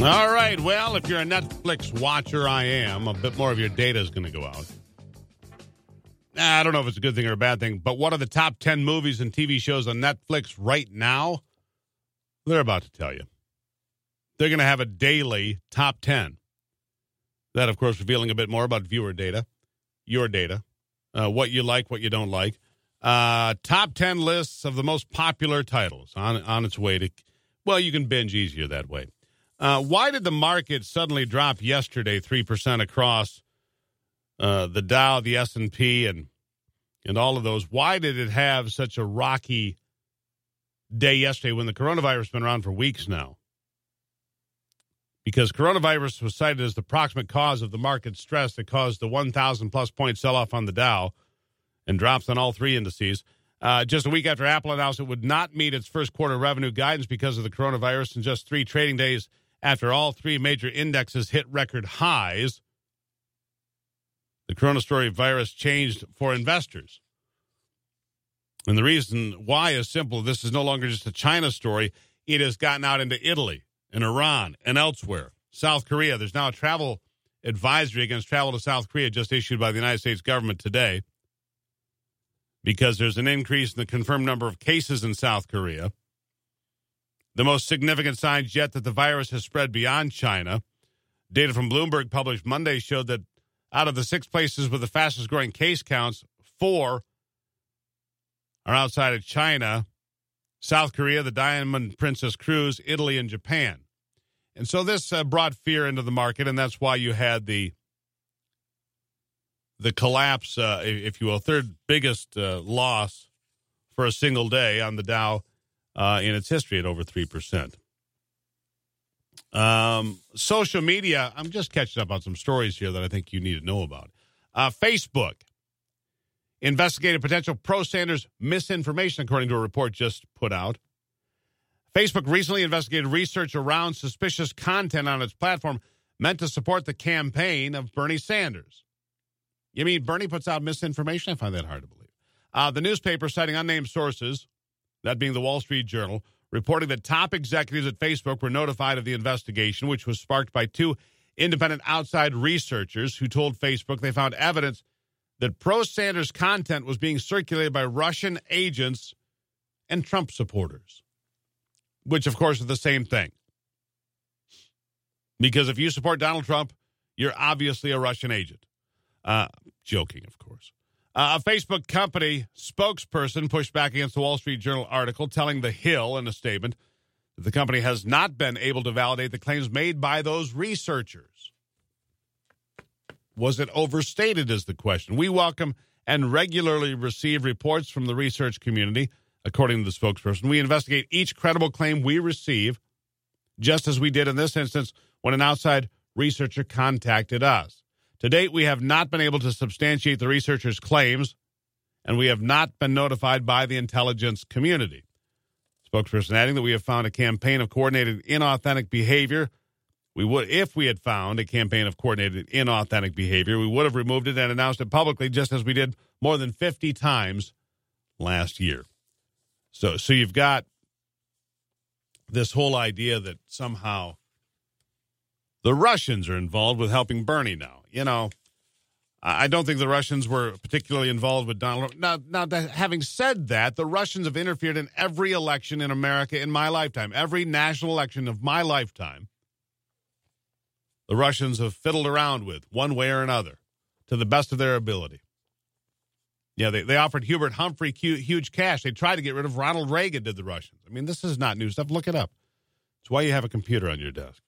All right. Well, if you're a Netflix watcher, I am. A bit more of your data is going to go out. I don't know if it's a good thing or a bad thing, but what are the top 10 movies and TV shows on Netflix right now? They're about to tell you. They're going to have a daily top 10. That, of course, revealing a bit more about viewer data, your data, uh, what you like, what you don't like. Uh, top 10 lists of the most popular titles on, on its way to, well, you can binge easier that way. Uh, why did the market suddenly drop yesterday 3% across uh, the Dow, the S&P, and, and all of those? Why did it have such a rocky day yesterday when the coronavirus has been around for weeks now? because coronavirus was cited as the proximate cause of the market stress that caused the 1,000 plus point sell off on the Dow and drops on all three indices. Uh, just a week after Apple announced it would not meet its first quarter revenue guidance because of the coronavirus, in just three trading days after all three major indexes hit record highs, the Corona story virus changed for investors. And the reason why is simple this is no longer just a China story, it has gotten out into Italy and Iran and elsewhere. South Korea, there's now a travel advisory against travel to South Korea just issued by the United States government today because there's an increase in the confirmed number of cases in South Korea. The most significant signs yet that the virus has spread beyond China. Data from Bloomberg published Monday showed that out of the six places with the fastest growing case counts, four are outside of China South Korea, the Diamond Princess Cruise, Italy, and Japan. And so this uh, brought fear into the market, and that's why you had the the collapse, uh, if you will, third biggest uh, loss for a single day on the Dow uh, in its history at over three percent. Um, social media. I'm just catching up on some stories here that I think you need to know about. Uh, Facebook investigated potential pro Sanders misinformation, according to a report just put out. Facebook recently investigated research around suspicious content on its platform meant to support the campaign of Bernie Sanders. You mean Bernie puts out misinformation? I find that hard to believe. Uh, the newspaper, citing unnamed sources, that being the Wall Street Journal, reporting that top executives at Facebook were notified of the investigation, which was sparked by two independent outside researchers who told Facebook they found evidence that pro Sanders content was being circulated by Russian agents and Trump supporters which of course is the same thing. Because if you support Donald Trump, you're obviously a Russian agent. Uh, joking, of course. Uh, a Facebook company spokesperson pushed back against the Wall Street Journal article, telling The Hill in a statement that the company has not been able to validate the claims made by those researchers. Was it overstated? Is the question. We welcome and regularly receive reports from the research community according to the spokesperson. We investigate each credible claim we receive, just as we did in this instance when an outside researcher contacted us. To date, we have not been able to substantiate the researcher's claims, and we have not been notified by the intelligence community. Spokesperson adding that we have found a campaign of coordinated inauthentic behavior. We would, if we had found a campaign of coordinated inauthentic behavior, we would have removed it and announced it publicly, just as we did more than 50 times last year. So so you've got this whole idea that somehow the Russians are involved with helping Bernie now. You know, I don't think the Russians were particularly involved with Donald. Now, now, having said that, the Russians have interfered in every election in America in my lifetime, every national election of my lifetime. The Russians have fiddled around with one way or another to the best of their ability. Yeah, they, they offered Hubert Humphrey huge cash. They tried to get rid of Ronald Reagan, did the Russians. I mean, this is not new stuff. Look it up. It's why you have a computer on your desk.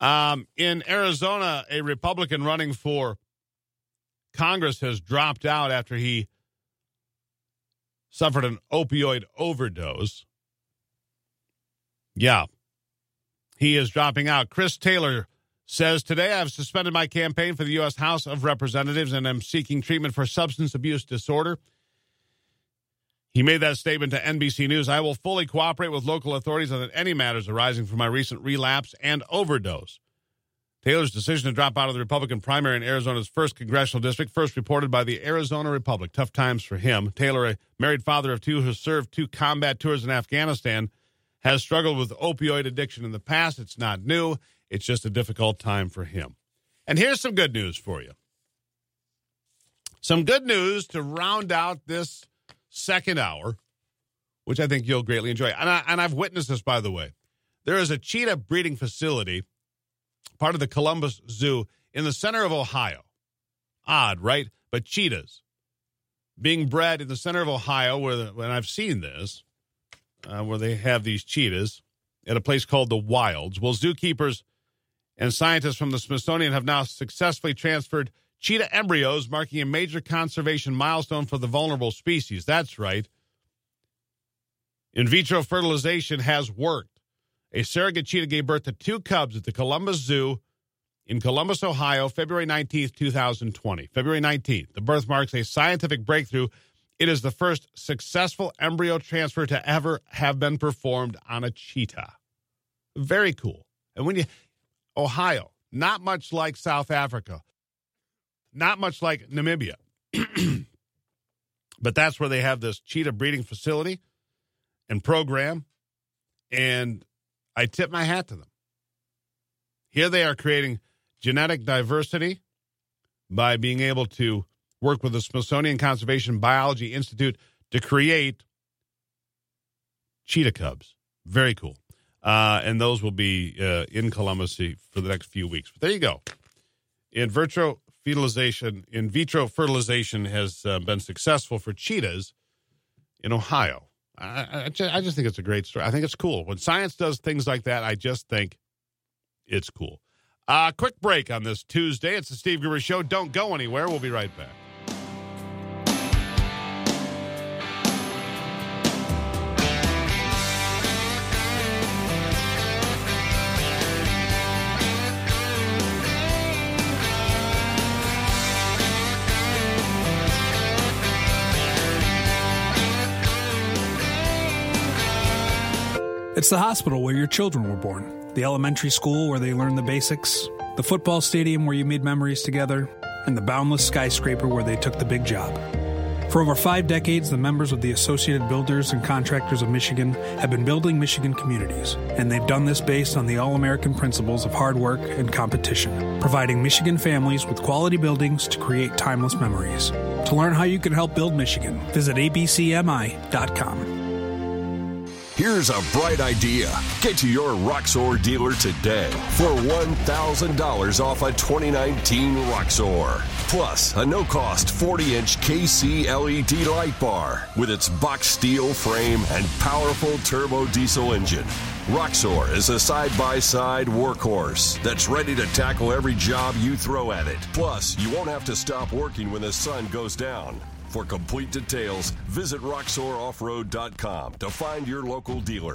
Um, in Arizona, a Republican running for Congress has dropped out after he suffered an opioid overdose. Yeah, he is dropping out. Chris Taylor says today I've suspended my campaign for the U.S. House of Representatives and am seeking treatment for substance abuse disorder. He made that statement to NBC News. I will fully cooperate with local authorities on any matters arising from my recent relapse and overdose. Taylor's decision to drop out of the Republican primary in Arizona's first congressional district, first reported by the Arizona Republic. Tough times for him. Taylor, a married father of two who served two combat tours in Afghanistan, has struggled with opioid addiction in the past. It's not new. It's just a difficult time for him. And here's some good news for you. Some good news to round out this second hour, which I think you'll greatly enjoy. And, I, and I've witnessed this, by the way. There is a cheetah breeding facility, part of the Columbus Zoo, in the center of Ohio. Odd, right? But cheetahs being bred in the center of Ohio, where the, when I've seen this, uh, where they have these cheetahs at a place called the Wilds. Well, zookeepers and scientists from the Smithsonian have now successfully transferred cheetah embryos, marking a major conservation milestone for the vulnerable species. That's right. In vitro fertilization has worked. A surrogate cheetah gave birth to two cubs at the Columbus Zoo in Columbus, Ohio, February 19th, 2020. February 19th. The birth marks a scientific breakthrough. It is the first successful embryo transfer to ever have been performed on a cheetah. Very cool. And when you, Ohio, not much like South Africa, not much like Namibia, but that's where they have this cheetah breeding facility and program. And I tip my hat to them. Here they are creating genetic diversity by being able to work with the Smithsonian Conservation Biology Institute to create cheetah cubs. Very cool. Uh, and those will be uh, in Columbus for the next few weeks. But there you go. In vitro fertilization, in vitro fertilization has uh, been successful for cheetahs in Ohio. I, I, just, I just think it's a great story. I think it's cool. When science does things like that, I just think it's cool. Uh, quick break on this Tuesday. It's the Steve Gruber Show. Don't go anywhere. We'll be right back. It's the hospital where your children were born, the elementary school where they learned the basics, the football stadium where you made memories together, and the boundless skyscraper where they took the big job. For over five decades, the members of the Associated Builders and Contractors of Michigan have been building Michigan communities, and they've done this based on the all American principles of hard work and competition, providing Michigan families with quality buildings to create timeless memories. To learn how you can help build Michigan, visit abcmi.com. Here's a bright idea. Get to your Roxor dealer today for $1,000 off a 2019 Roxor. Plus, a no cost 40 inch KC LED light bar with its box steel frame and powerful turbo diesel engine. Roxor is a side by side workhorse that's ready to tackle every job you throw at it. Plus, you won't have to stop working when the sun goes down. For complete details, visit RoxorOffroad.com to find your local dealer.